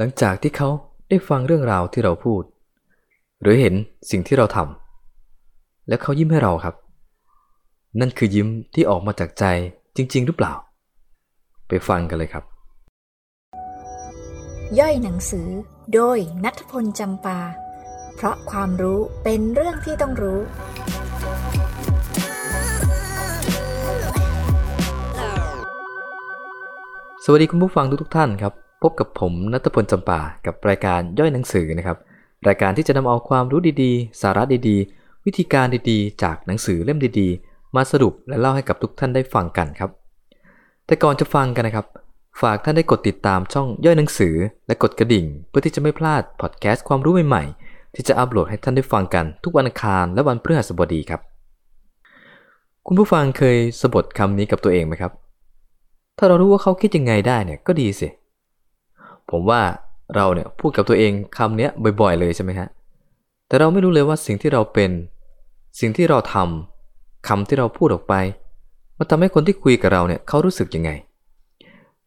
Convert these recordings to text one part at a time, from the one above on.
หลังจากที่เขาได้ฟังเรื่องราวที่เราพูด หรือเห็นสิ่งที่เราทำแล้วเขายิ้มให้เราครับ นั่นคือยิ้มที่ออกมาจากใจจริง ๆ หรือเปล่า ไปฟังกันเลยครับ ย่อยหนังสือโดยนัทพลจำปา เพราะความรู้เป็นเรื่องที่ต้องรู้สวัสดีคุณผู้ฟังทุกๆท่านครับ พบกับผมนัทพลจำปากับรายการย่อยหนังสือนะครับ รายการที่จะนำเอาความรู้ดีๆ สาระดีๆ วิธีการดีๆ จากหนังสือเล่มดีๆ มาสรุปและเล่าให้กับทุกท่านได้ฟังกันครับ แต่ก่อนจะฟังกันนะครับ ฝากท่านได้กดติดตามช่องย่อยหนังสือ และกดกระดิ่ง เพื่อที่จะไม่พลาดพอดแคสต์ความรู้ใหม่ๆ ที่จะอัปโหลดให้ท่านได้ฟังกันทุกวันอังคารและวันพฤหัสบดีครับ คุณผู้ฟังเคยสะบทคำนี้กับตัวเองไหมครับ ถ้าเรารู้ว่าเขาคิดยังไงได้เนี่ยก็ดีสิ ผมว่าเราเนี่ยพูดกับตัวเองคำเนี้ยบ่อย ๆ เลยใช่ไหมฮะ แต่เราไม่รู้เลยว่าสิ่งที่เราเป็น สิ่งที่เราทำคำที่เราพูดออกไป มันทำให้คนที่คุยกับเราเนี่ยเขารู้สึกยังไง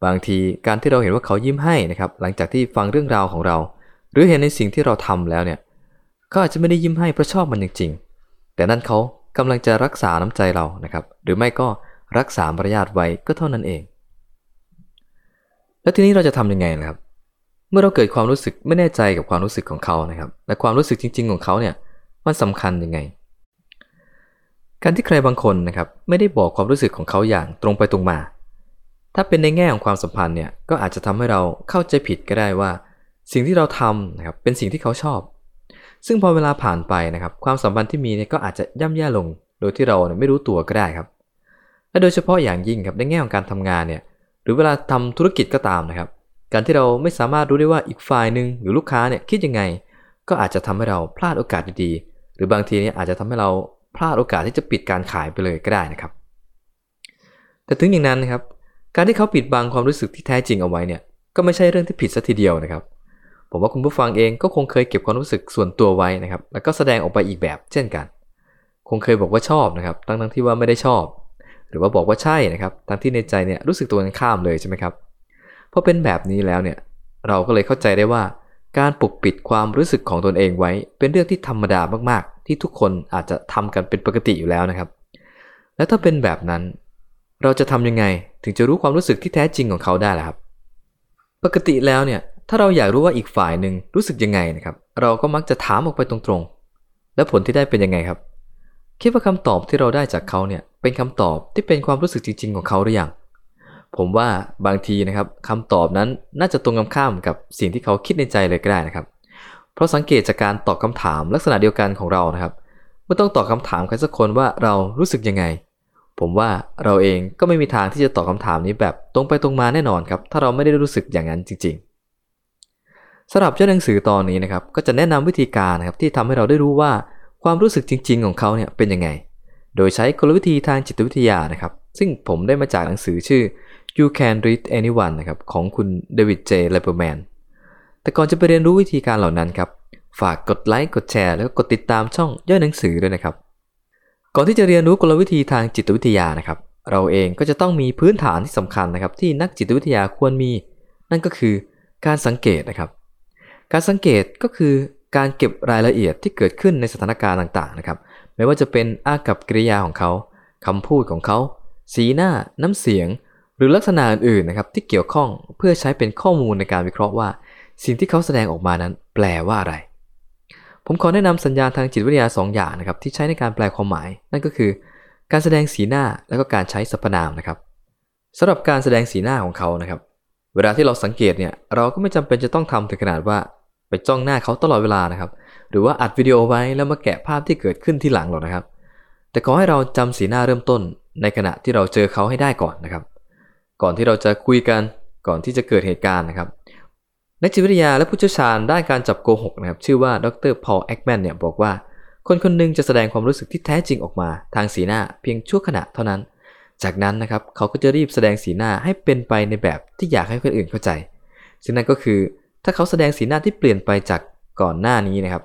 บางทีการที่เราเห็นว่าเขายิ้มให้นะครับ หลังจากที่ฟังเรื่องราวของเรา หรือเห็นในสิ่งที่เราทำแล้วเนี่ยเขาอาจจะไม่ได้ยิ้มให้เพราะชอบมันจริงๆแต่นั่นเขากำลังจะรักษาน้ำใจเรานะครับ หรือไม่ก็รักษามารยาทไว้ก็เท่านั้นเอง แล้วทีนี้เราจะทำยังไงนะครับ เมื่อเราเกิดความรู้สึกไม่แน่ใจกับความรู้สึกของเขานะครับ และความรู้สึกจริง ๆ ของเขาเนี่ยมันสำคัญยังไง การที่ใครบางคนนะครับไม่ได้บอกความรู้สึกของเขาอย่างตรงไปตรงมา ถ้าเป็นในแง่ของความสัมพันธ์เนี่ยก็อาจจะทำให้เราเข้าใจผิดก็ได้ว่า สิ่งที่เราทำนะครับเป็นสิ่งที่เขาชอบ ซึ่งพอเวลาผ่านไปนะครับความสัมพันธ์ที่มีเนี่ยก็อาจจะย่ำแย่ลง โดยที่เราเนี่ยไม่รู้ตัวก็ได้ครับ และโดยเฉพาะอย่างยิ่งครับในแง่ของการทำงานเนี่ยหรือเวลาทำธุรกิจก็ตามนะครับ การที่เราไม่สามารถรู้ได้ว่าอีกฝ่ายหนึ่งหรือลูกค้าเนี่ยคิดยังไง ก็อาจจะทำให้เราพลาดโอกาสดีๆ หรือบางทีเนี่ยอาจจะทำให้เราพลาดโอกาสที่จะปิดการขายไปเลยก็ได้นะครับ แต่ถึงอย่างนั้นนะครับ การที่เขาปิดบังความรู้สึกที่แท้จริงเอาไว้เนี่ย ก็ไม่ใช่เรื่องที่ผิดสัทีเดียวนะครับ ผมว่าคุณผู้ฟังเองก็คงเคยเก็บความรู้สึกส่วนตัวไว้นะครับ แล้วก็แสดงออกไปอีกแบบเช่นกัน คงเคยบอกว่าชอบนะครับตั้งทั้งที่ว่าไม่ได้ชอบ หรือว่าบอกว่าใช่นะครับ ทั้งที่ในใจเนี่ยรู้สึกตัวกันข้ามเลยใช่ไหมครับ พอเป็นแบบนี้แล้วเนี่ยเราก็เลยเข้าใจได้ว่าการปกปิดความรู้สึกของตนเองไว้ เป็นเรื่องที่ธรรมดามากๆ ที่ทุกคนอาจจะทำกันเป็นปกติอยู่แล้วนะครับ และถ้าเป็นแบบนั้น เราจะทำยังไงถึงจะรู้ความรู้สึกที่แท้จริงของเขาได้ล่ะครับ ปกติแล้วเนี่ยถ้าเราอยากรู้ว่าอีกฝ่ายหนึ่งรู้สึกยังไงนะครับ เราก็มักจะถามออกไปตรงๆ และผลที่ได้เป็นยังไงครับ คิดว่าคำตอบที่เราได้จากเขาเนี่ยเป็นคำตอบที่เป็นความรู้สึกจริง ๆ ของเขาหรือยัง ผมว่าบางทีนะครับคำตอบนั้นน่าจะตรงกันข้ามกับสิ่งที่เขาคิดในใจเลยก็ได้นะครับ เพราะสังเกตจากการตอบคำถามลักษณะเดียวกันของเรานะครับเมื่อต้องตอบคำถามใครสักคนว่าเรารู้สึกยังไง ผมว่าเราเองก็ไม่มีทางที่จะตอบคำถามนี้แบบตรงไปตรงมาแน่นอนครับ ถ้าเราไม่ได้รู้สึกอย่างนั้นจริง ๆสำหรับเจ้าหนังสือตอนนี้นะครับก็จะแนะนำวิธีการนะครับที่ทำให้เราได้รู้ว่าความรู้สึกจริง ๆ ของเขาเนี่ยเป็นยังไง โดยใช้กลวิธีทางจิตวิทยานะครับ ซึ่งผมได้มาจากหนังสือชื่อ You Can Read Anyone นะครับของคุณ David J. Lieberman แต่ก่อนจะไปเรียนรู้วิธีการเหล่านั้นครับ ฝากกดไลค์กดแชร์แล้วก็กดติดตามช่องย่อยหนังสือด้วยนะครับ ก่อนที่จะเรียนรู้กลวิธีทางจิตวิทยานะครับ เราเองก็จะต้องมีพื้นฐานที่สำคัญนะครับ ที่นักจิตวิทยาควรมี นั่นก็คือการสังเกตนะครับ การสังเกตก็คือการเก็บรายละเอียดที่เกิดขึ้นในสถานการณ์ต่างๆนะครับ ไม่ว่าจะเป็นอากับกริยาของเขาคำพูดของเขา สีหน้า น้ำเสียง รือลักษณะอื่นๆนะครับที่เกี่ยวข้องเพื่อใช้เป็นข้อมูลในการวิเคราะห์ว่า สิ่งที่เขาแสดงออกมานั้น แปลว่าอะไร ผมขอแนะนำสัญญาณทางจิตวิทยา 2 อย่างนะครับที่ใช้ในการแปลความหมาย นั่นก็คือ การแสดงสีหน้าและก็การใช้สรรพนามนะครับสำหรับการแสดงสีหน้าของเขานะครับ เวลาที่เราสังเกตเนี่ยเราก็ไม่จำเป็นจะต้องทำถึงขนาดว่า ไปจ้องหน้าเขาตลอดเวลานะครับ หรือว่าอัดวิดีโอไว้แล้วมาแกะภาพที่เกิดขึ้นที่หลังหรอกนะครับ แต่ขอให้เราจำสีหน้าเริ่มต้น ในขณะที่เราเจอเขาให้ได้ก่อนนะครับ ก่อนที่เราจะคุยกันก่อนที่จะเกิดเหตุการณ์นะครับนักจิตวิทยาและผู้เชี่ยวชาญด้านการจับโกหกนะครับชื่อว่าดรพอลแอคแมนเนี่ยบอกว่า คนคนหนึงจะแสดงความรู้สึกที่แท้จริงออกมา ทางสีหน้าเพียงชั่วขณะเท่านั้น จากนั้นนะครับเขาก็จะรีบแสดงสีหน้าให้เป็นไปในแบบที่อยากให้คนอื่นเข้าใจ ซึ่งนั่นก็คือถ้าเขาแสดงสีหน้าที่เปลี่ยนไปจากก่อนหน้านี้นะครับ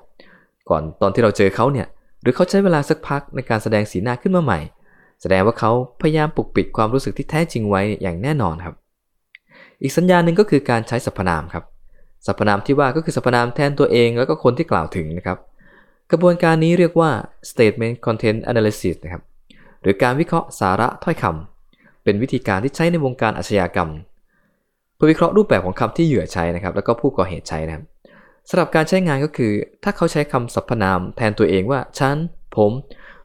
ก่อนตอนที่เราเจอเขาเนี่ยหรือเขาใช้เวลาสักพักในการแสดงสีหน้าขึ้นมาใหม่ แสดงว่าเขาพยายามปกปิดความรู้สึกที่แท้จริงไว้อย่างแน่นอนครับ อีกสัญญาณหนึ่งก็คือการใช้สรรพนามครับสรรพนามที่ว่าก็คือสรรพนามแทนตัวเองแล้วก็คนที่กล่าวถึงนะครับ กระบวนการนี้เรียกว่า statement content analysis นะครับ หรือการวิเคราะห์สาระถ้อยคำเป็นวิธีการที่ใช้ในวงการอาชญากรรม เพื่อวิเคราะห์รูปแบบของคำที่เหยื่อใช้นะครับ แล้วก็ผู้ก่อเหตุใช้นะครับสำหรับการใช้งานก็คือ ถ้าเขาใช้คำสรรพนามแทนตัวเองว่าฉัน ผม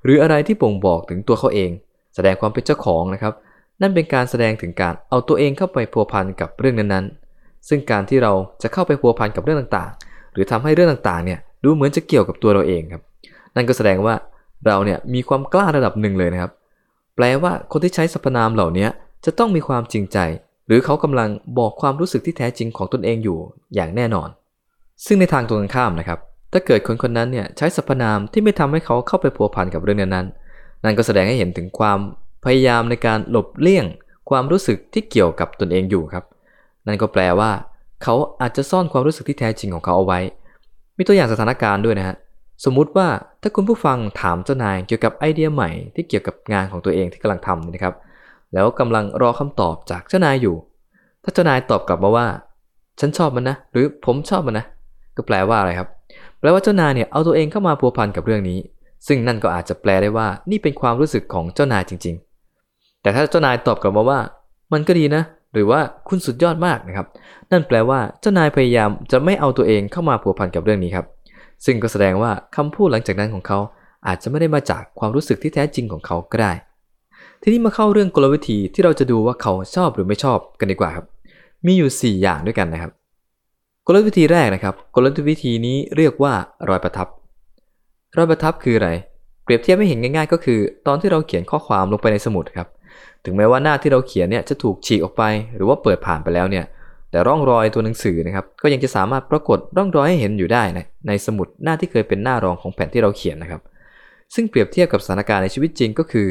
หรืออะไรที่บ่งบอกถึงตัวเขาเอง แสดงความเป็นเจ้าของนะครับ นั่นเป็นการแสดงถึงการเอาตัวเองเข้าไปพัวพันกับเรื่องนั้นๆ ซึ่งการที่เราจะเข้าไปพัวพันกับเรื่องต่างๆ หรือทำให้เรื่องต่างๆเนี่ยดูเหมือนจะเกี่ยวกับตัวเราเองครับ นั่นก็แสดงว่าเราเนี่ยมีความกล้าระดับหนึ่งเลยนะครับ แปลว่าคนที่ใช้สรรพนามเหล่านี้จะต้องมีความจริงใจ หรือเขากำลังบอกความรู้สึกที่แท้จริงของตนเองอยู่อย่างแน่นอน ซึ่งในทางตรงกันข้ามนะครับ ถ้าเกิดคนคนนั้นเนี่ยใช้สรรพนามที่ไม่ทำให้เขาเข้าไปพัวพันกับเรื่องนั้นๆ นั่นก็แสดงให้เห็นถึงความพยายามในการหลบเลี่ยงความรู้สึกที่เกี่ยวกับตนเองอยู่ครับ นั่นก็แปลว่า เขาอาจจะซ่อนความรู้สึกที่แท้จริงของเขาเอาไว้ มีตัวอย่างสถานการณ์ด้วยนะฮะ สมมุติว่าถ้าคุณผู้ฟังถามเจ้านายเกี่ยวกับไอเดียใหม่ที่เกี่ยวกับงานของตัวเองที่กำลังทำนะครับ แล้วกำลังรอคำตอบจากเจ้านายอยู่ ถ้าเจ้านายตอบกลับมาว่า ฉันชอบมันนะ หรือผมชอบมันนะ ก็แปลว่าอะไรครับ แปลว่าเจ้านายเนี่ยเอาตัวเองเข้ามาพัวพันกับเรื่องนี้ ซึ่งนั่นก็อาจจะแปลได้ว่านี่เป็นความรู้สึกของเจ้านายจริง ๆ แต่ถ้าเจ้านายตอบกลับมาว่า มันก็ดีนะ หรือว่าคุณสุดยอดมากนะครับ นั่นแปลว่าเจ้านายพยายามจะไม่เอาตัวเองเข้ามาพัวพันกับเรื่องนี้ครับ ซึ่งก็แสดงว่าคำพูดหลังจากนั้นของเขาอาจจะไม่ได้มาจากความรู้สึกที่แท้จริงของเขาก็ได้ ทีนี้มาเข้าเรื่องกลวิธีที่เราจะดูว่าเขาชอบหรือไม่ชอบกันดีกว่าครับ มีอยู่ 4 อย่างด้วยกันนะครับ กลวิธีแรกนะครับ กลวิธีนี้เรียกว่ารอยประทับ รอยประทับคืออะไร เปรียบเทียบให้เห็นง่าย ๆ ก็คือ ตอนที่เราเขียนข้อความลงไปในสมุดครับ ถึงแม้ว่าหน้าที่เราเขียนเนี่ยจะถูกฉีกออกไป หรือว่าเปิดผ่านไปแล้วเนี่ย แต่ร่องรอยตัวหนังสือนะครับ ก็ยังจะสามารถปรากฏร่องรอยให้เห็นอยู่ได้นะในสมุดหน้าที่เคยเป็นหน้ารองของแผ่นที่เราเขียนนะครับ ซึ่งเปรียบเทียบกับสถานการณ์ในชีวิตจริงก็คือ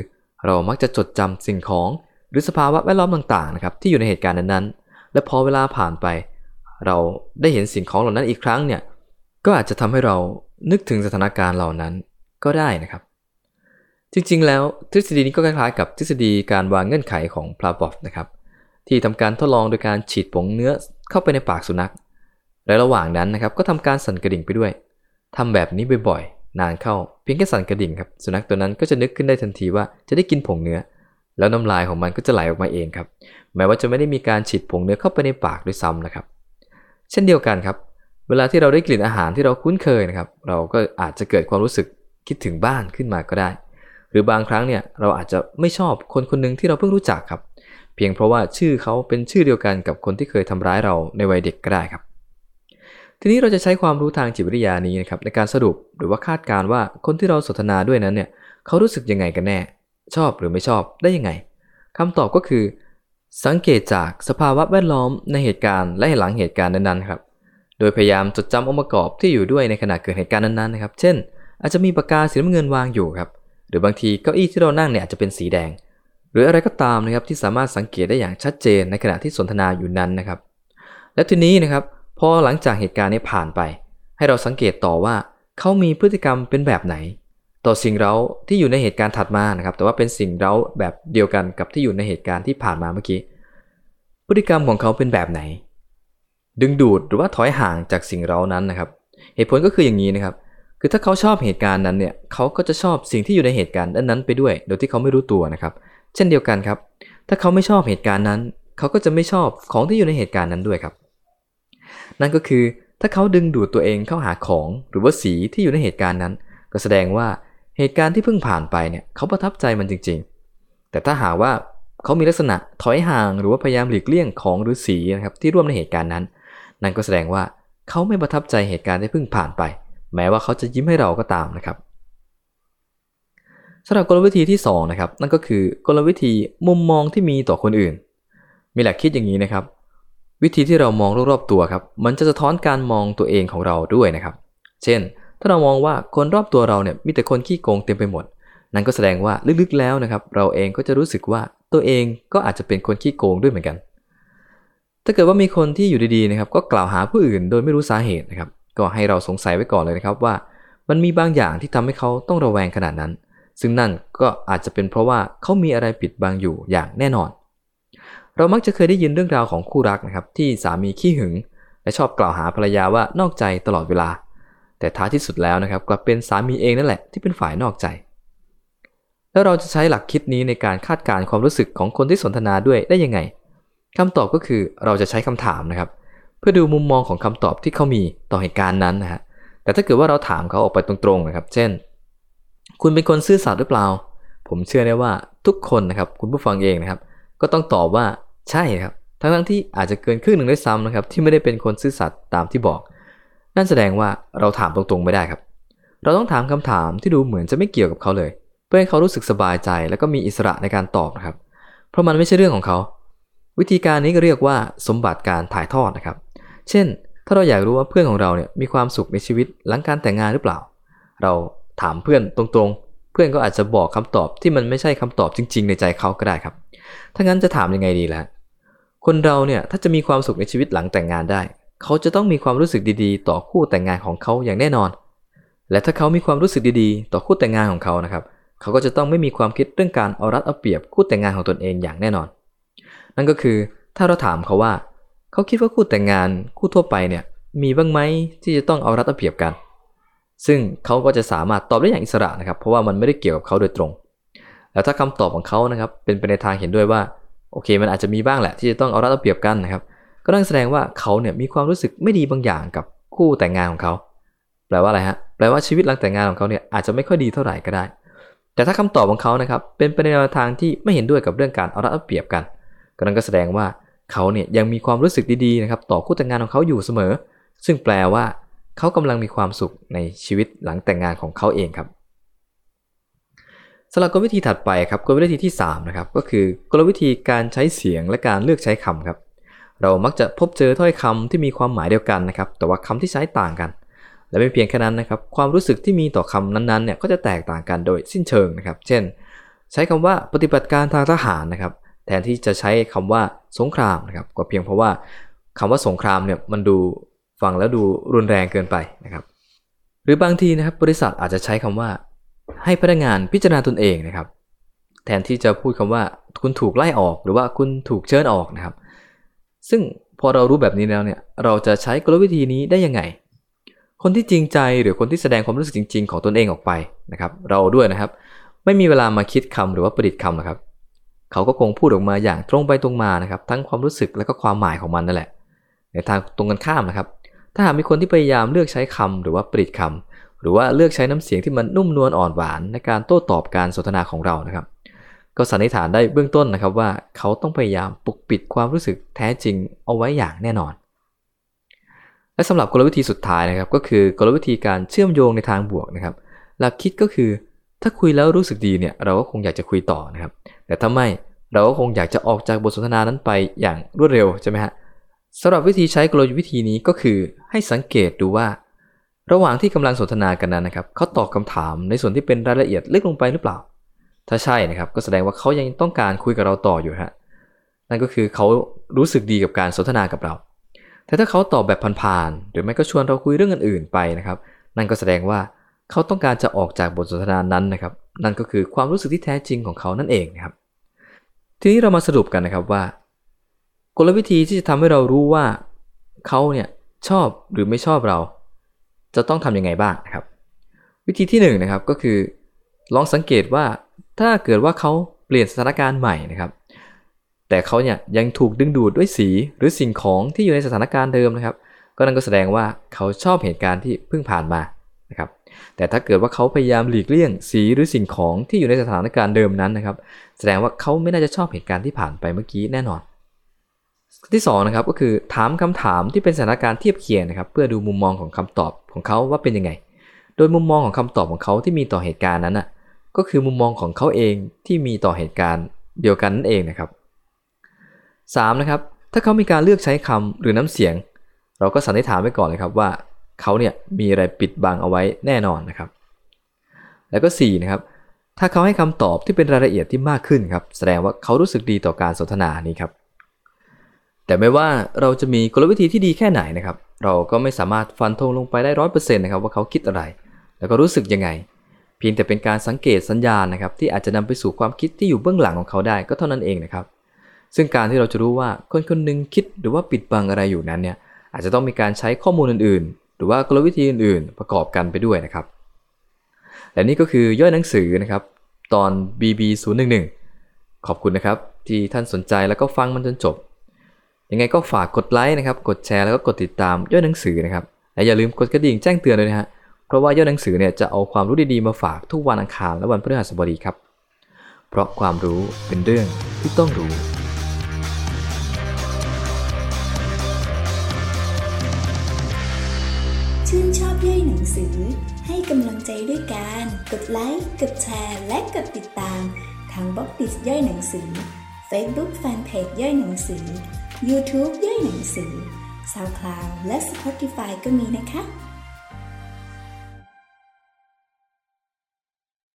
เรามักจะจดจำสิ่งของ หรือสภาวะแวดล้อมต่างๆนะครับที่อยู่ในเหตุการณ์นั้นๆ และพอเวลาผ่านไป เราได้เห็นสิ่งของเหล่านั้นอีกครั้งเนี่ยก็อาจจะทำให้เรา นึกถึงสถานการณ์เหล่านั้นก็ได้นะครับ จริงๆ แล้วทฤษฎีนี้ก็คล้ายๆ กับทฤษฎีการวางเงื่อนไขของพลาบอฟนะครับ ที่ทำการทดลองโดยการฉีดผงเนื้อเข้าไปในปากสุนัข และระหว่างนั้นนะครับก็ทำการสั่นกระดิ่งไปด้วยทำแบบนี้บ่อยๆ นานเข้าเพียงแค่สั่นกระดิ่งครับสุนัขตัวนั้นก็จะนึกขึ้นได้ทันทีว่าจะได้กินผงเนื้อ แล้วน้ำลายของมันก็จะไหลออกมาเองครับแม้ว่าจะไม่ได้มีการฉีดผงเนื้อเข้าไปในปากด้วยซ้ำนะครับ เช่นเดียวกันครับ เวลาที่เราได้กลิ่นอาหารที่เราคุ้นเคยนะครับ เราก็อาจจะเกิดความรู้สึกคิดถึงบ้านขึ้นมาก็ได้ หรือบางครั้งเนี่ยเราอาจจะไม่ชอบคนคนหนึ่งที่เราเพิ่งรู้จักครับ เพียงเพราะว่าชื่อเขาเป็นชื่อเดียวกันกับคนที่เคยทำร้ายเราในวัยเด็กก็ได้ครับ ทีนี้เราจะใช้ความรู้ทางจิตวิทยานี้นะครับในการสรุปหรือว่าคาดการณ์ว่าคนที่เราสนทนาด้วยนั้นเนี่ยเขารู้สึกยังไงกันแน่ ชอบหรือไม่ชอบได้ยังไงคำตอบก็คือ สังเกตจากสภาวะแวดล้อมในเหตุการณ์และหลังเหตุการณ์นั้นๆครับ โดยพยายามจดจำองค์ประกอบที่อยู่ด้วยในขณะเกิดเหตุการณ์นั้นๆนะครับ เช่น อาจจะมีปากกาสีน้ำเงินวางอยู่ครับ หรือบางทีเก้าอี้ที่เรานั่งเนี่ยอาจจะเป็นสีแดง หรืออะไรก็ตามนะครับที่สามารถสังเกตได้อย่างชัดเจนในขณะที่สนทนาอยู่นั้นนะครับ และทีนี้นะครับพอหลังจากเหตุการณ์นี้ผ่านไป ให้เราสังเกตต่อว่าเขามีพฤติกรรมเป็นแบบไหน ต่อสิ่งเราที่อยู่ในเหตุการณ์ถัดมานะครับ แต่ว่าเป็นสิ่งเราแบบเดียวกันกับที่อยู่ในเหตุการณ์ที่ผ่านมาเมื่อกี้พฤติกรรมของเขาเป็นแบบไหน ดึงดูดหรือว่าถอยห่างจากสิ่งเร้านั้นนะครับ เหตุผลก็คืออย่างนี้นะครับ คือถ้าเขาชอบเหตุการณ์นั้นเนี่ยเขาก็จะชอบสิ่งที่อยู่ในเหตุการณ์นั้นไปด้วย โดยที่เขาไม่รู้ตัวนะครับ เช่นเดียวกันครับ ถ้าเขาไม่ชอบเหตุการณ์นั้น เขาก็จะไม่ชอบของที่อยู่ในเหตุการณ์นั้นด้วยครับ นั่นก็คือถ้าเขาดึงดูดตัวเองเข้าหาของหรือว่าสีที่อยู่ในเหตุการณ์นั้น ก็แสดงว่าเหตุการณ์ที่เพิ่งผ่านไปเนี่ยเขาประทับใจมันจริง ๆ แต่ถ้าหากว่าเขามีลักษณะถอยห่างหรือว่าพยายามหลีกเลี่ยงของหรือสีนะครับที่ร่วมในเหตุการณ์นั้น นั่นก็แสดงว่าเขาไม่ประทับใจเหตุการณ์ที่เพิ่งผ่านไป แม้ว่าเขาจะยิ้มให้เราก็ตามนะครับสำหรับกลวิธีที่2นะครับนั่นก็คือกลวิธีมุมมองที่มีต่อคนอื่น มีหลักคิดอย่างนี้นะครับ วิธีที่เรามองรอบๆตัวครับมันจะสะท้อนการมองตัวเองของเราด้วยนะครับ เช่น ถ้าเรามองว่าคนรอบตัวเราเนี่ยมีแต่คนขี้โกงเต็มไปหมด นั่นก็แสดงว่าลึกๆแล้วนะครับ เราเองก็จะรู้สึกว่าตัวเองก็อาจจะเป็นคนขี้โกงด้วยเหมือนกัน ถ้าเกิดว่ามีคนที่อยู่ดีๆนะครับก็กล่าวหาผู้อื่นโดยไม่รู้สาเหตุนะครับ ก็ให้เราสงสัยไว้ก่อนเลยนะครับว่า มันมีบางอย่างที่ทำให้เขาต้องระแวงขนาดนั้น ซึ่งนั่นก็อาจจะเป็นเพราะว่าเขามีอะไรปิดบังอยู่อย่างแน่นอน เรามักจะเคยได้ยินเรื่องราวของคู่รักนะครับที่สามีขี้หึง และชอบกล่าวหาภรรยาว่านอกใจตลอดเวลา แต่ท้ายที่สุดแล้วนะครับกลับเป็นสามีเองนั่นแหละที่เป็นฝ่ายนอกใจ แล้วเราจะใช้หลักคิดนี้ในการคาดการณ์ความรู้สึกของคนที่สนทนาด้วยได้ยังไง คำตอบก็คือเราจะใช้คำถามนะครับ เพื่อดูมุมมองของคำตอบที่เขามีต่อเหตุการณ์นั้นนะฮะแต่ถ้าเกิดว่าเราถามเขาออกไปตรงๆนะครับ เช่น คุณเป็นคนซื่อสัตย์หรือเปล่า ผมเชื่อได้ว่าทุกคนนะครับ คุณผู้ฟังเองนะครับ ก็ต้องตอบว่าใช่ครับ ทั้งๆที่อาจจะเกินครึ่งหนึ่งด้วยซ้ำนะครับ ที่ไม่ได้เป็นคนซื่อสัตย์ตามที่บอก นั่นแสดงว่าเราถามตรงๆไม่ได้ครับ เราต้องถามคำถามที่ดูเหมือนจะไม่เกี่ยวกับเขาเลย เพื่อให้เขารู้สึกสบายใจ แล้วก็มีอิสระในการตอบนะครับ เพราะมันไม่ใช่เรื่องของเขา วิธีการนี้ก็เรียกว่าสมบัติการถ่ายทอดนะครับ เช่น ถ้าเราอยากรู้ว่าเพื่อนของเราเนี่ยมีความสุขในชีวิตหลังการแต่งงานหรือเปล่า เราถามเพื่อนตรงๆ เพื่อนก็อาจจะบอกคำตอบที่มันไม่ใช่คำตอบจริง ๆ ในใจเขาก็ได้ครับ ถ้างั้นจะถามยังไงดีล่ะ คนเราเนี่ยถ้าจะมีความสุขในชีวิตหลังแต่งงานได้ เขาจะต้องมีความรู้สึกดีๆ ต่อคู่แต่งงานของเขาอย่างแน่นอน และถ้าเขามีความรู้สึกดีๆ ต่อคู่แต่งงานของเขานะครับ เขาก็จะต้องไม่มีความคิดเรื่องการเอารัดเอาเปรียบคู่แต่งงานของตนเองอย่างแน่นอน นั่นก็คือถ้าเราถามเขาว่า เขาคิดว่าคู่แต่งงานคู่ทั่วไปเนี่ยมีบ้างไหมที่จะต้องเอารัดเอาเปรียบกัน ซึ่งเขาก็จะสามารถตอบได้อย่างอิสระนะครับ เพราะว่ามันไม่ได้เกี่ยวกับเขาโดยตรง แล้วถ้าคำตอบของเขานะครับ เป็นไปในทางเห็นด้วยว่าโอเค มันอาจจะมีบ้างแหละ ที่จะต้องเอารัดเอาเปรียบกันนะครับ ก็นั่นแสดงว่าเขาเนี่ยมีความรู้สึกไม่ดีบางอย่างกับคู่แต่งงานของเขาแปลว่าอะไรฮะแปลว่าชีวิตหลังแต่งงานของเขาเนี่ยอาจจะไม่ค่อยดีเท่าไหร่ก็ได้ แต่ถ้าคำตอบของเขานะครับเป็นไปในแนวทางที่ไม่เห็นด้วยกับเรื่องการเอารัดเอาเปรียบกัน ก็นั่นก็แสดงว่าเขาเนี่ยยังมีความรู้สึกดีๆนะครับต่อคู่แต่งงานของเขาอยู่เสมอ ซึ่งแปลว่าเขากำลังมีความสุขในชีวิตหลังแต่งงานของเขาเองครับสำหรับกลวิธีถัดไปครับกลวิธีที่3นะครับก็คือกลวิธีการใช้เสียงและการเลือกใช้คำครับ เรามักจะพบเจอถ้อยคำที่มีความหมายเดียวกันนะครับ แต่ว่าคำที่ใช้ต่างกัน และไม่เพียงแค่นั้นนะครับ ความรู้สึกที่มีต่อคำนั้นๆเนี่ยก็จะแตกต่างกันโดยสิ้นเชิงนะครับ เช่น ใช้คำว่าปฏิบัติการทางทหารนะครับ แทนที่จะใช้คำว่าสงครามนะครับ ก็เพียงเพราะว่าคำว่าสงครามเนี่ยมันดูฟังแล้วดูรุนแรงเกินไปนะครับ หรือบางทีนะครับบริษัทอาจจะใช้คำว่า ให้พนักงานพิจารณาตนเองนะครับ แทนที่จะพูดคำว่า คุณถูกไล่ออก หรือว่าคุณถูกเชิญออกนะครับ ซึ่งพอเรารู้แบบนี้แล้วเนี่ยเราจะใช้กลวิธีนี้ได้ยังไง คนที่จริงใจหรือคนที่แสดงความรู้สึกจริง ๆ ของตนเองออกไปนะครับ เราด้วยนะครับ ไม่มีเวลามาคิดคำหรือว่าประดิษฐ์คำนะครับ เขาก็คงพูดออกมาอย่างตรงไปตรงมานะครับ ทั้งความรู้สึกและก็ความหมายของมันนั่นแหละ ในทางตรงกันข้ามนะครับ ถ้าหากมีคนที่พยายามเลือกใช้คำหรือว่าประดิษฐ์คำหรือว่าเลือกใช้น้ำเสียงที่มันนุ่มนวลอ่อนหวานในการโต้ตอบการสนทนาของเรานะครับ ก็สันนิษฐานได้เบื้องต้นนะครับว่า เขาต้องพยายามปกปิดความรู้สึกแท้จริงเอาไว้อย่างแน่นอน และสำหรับกลวิธีสุดท้ายนะครับ ก็คือกลวิธีการเชื่อมโยงในทางบวกนะครับ หลักคิดก็คือ ถ้าคุยแล้วรู้สึกดีเนี่ยเราก็คงอยากจะคุยต่อนะครับ แต่ถ้าไม่เราก็คงอยากจะออกจากบทสนทนานั้นไปอย่างรวดเร็วใช่ไหมฮะสำหรับวิธีใช้กลยุทธ์วิธีนี้ก็คือให้สังเกตดูว่า ระหว่างที่กำลังสนทนากันนั้นนะครับเขาตอบคาถามในส่วนที่เป็นรายละเอียดลึกลงไปหรือเปล่า ถ้าใช่นะครับก็แสดงว่าเขายังต้องการคุยกับเราต่ออยู่ฮะนั่นก็คือเขารู้สึกดีกับการสนทนากับเรา แต่ถ้าเขาตอบแบบผ่านๆหรือไม่ก็ชวนเราคุยเรื่องอื่นๆไปนะครับ นั่นก็แสดงว่าเเขาต้องการจะออกจากบทสนทนานั้นนะครับ นั่นก็คือความรู้สึกที่แท้จริงของเขานั่นเองนะครับ ทีนี้เรามาสรุปกันนะครับว่า กลวิธีที่จะทำให้เรารู้ว่าเขาเนี่ยชอบหรือไม่ชอบเรา จะต้องทำยังไงบ้างนะครับ วิธีที่1นนะครับก็คือ ลองสังเกตว่าถ้าเกิดว่าเขาเปลี่ยนสถานการณ์ใหม่นะครับ แต่เขาเนี่ยยังถูกดึงดูดด้วยสีหรือสิ่งของที่อยู่ในสถานการณ์เดิมนะครับ ก็นั่นก็แสดงว่าเขาชอบเหตุการณ์ที่เพิ่งผ่านมานะครับ แต่ถ้าเกิดว่าเขาพยายามหลีกเลี่ยงสีหรือสิ่งของที่อยู่ในสถานการณ์เดิมนั้นนะครับ แสดงว่าเขาไม่น่าจะชอบเหตุการณ์ที่ผ่านไปเมื่อกี้แน่นอน ที่2นะครับก็คือถามคำถามที่เป็นสถานการณ์เทียบเคียงนะครับ เพื่อดูมุมมองของคำตอบของเขาว่าเป็นยังไง โดยมุมมองของคำตอบของเขาที่มีต่อเหตุการณ์นั้นอะก็คือมุมมองของเขาเองที่มีต่อเหตุการณ์เดียวกันนั่นเองนะครับ 3 นะครับถ้าเขามีการเลือกใช้คำหรือน้ำเสียง เราก็สันนิษฐานไว้ก่อนเลยครับว่า เขาเนี่ยมีอะไรปิดบังเอาไว้แน่นอนนะครับ แล้วก็4นะครับถ้าเขาให้คำตอบที่เป็นรายละเอียดที่มากขึ้นครับ แสดงว่าเขารู้สึกดีต่อการสนทนานี้ครับ แต่ไม่ว่าเราจะมีกลวิธีที่ดีแค่ไหนนะครับ เราก็ไม่สามารถฟันธงลงไปได้ร้อยเปอร์เซ็นต์นะครับว่าเขาคิดอะไร แล้วก็รู้สึกยังไง เพียงแต่เป็นการสังเกตสัญญาณนะครับ ที่อาจจะนำไปสู่ความคิดที่อยู่เบื้องหลังของเขาได้ก็เท่านั้นเองนะครับ ซึ่งการที่เราจะรู้ว่าคนคนนึงคิดหรือว่าปิดบังอะไรอยู่นั้นเนี่ยอาจจะต้องมีการใช้ข้อมูลอื่น รือว่ากลวิธีอื่นๆ ประกอบกันไปด้วยนะครับ และนี่ก็คือย่อยหนังสือนะครับ ตอน BB 0 1 1ขอบคุณนะครับ ที่ท่านสนใจแล้วก็ฟังมันจนจบ ยังไงก็ฝากกดไลค์นะครับ กดแชร์แล้วก็กดติดตามย่อยหนังสือนะครับและอย่าลืมกดกระดิ่งแจ้งเตือนด้วยนะฮะเพราะว่าย่อยหนังสือเนี่ยจะเอาความรู้ดีๆมาฝากทุกวันอังคารและวันพฤหัสบดีครับ เพราะความรู้เป็นเรื่องที่ต้องรู้ ชื่นชอบย่อยหนังสือ ให้กำลังใจด้วยการกดไลค์กดแชร์และกดติดตาม ทางบล็อกดิสย่อยหนังสือ Facebook Fanpage ย่อยหนังสือ YouTube ย่อยหนังสือ SoundCloud และ Spotify ก็มีนะคะ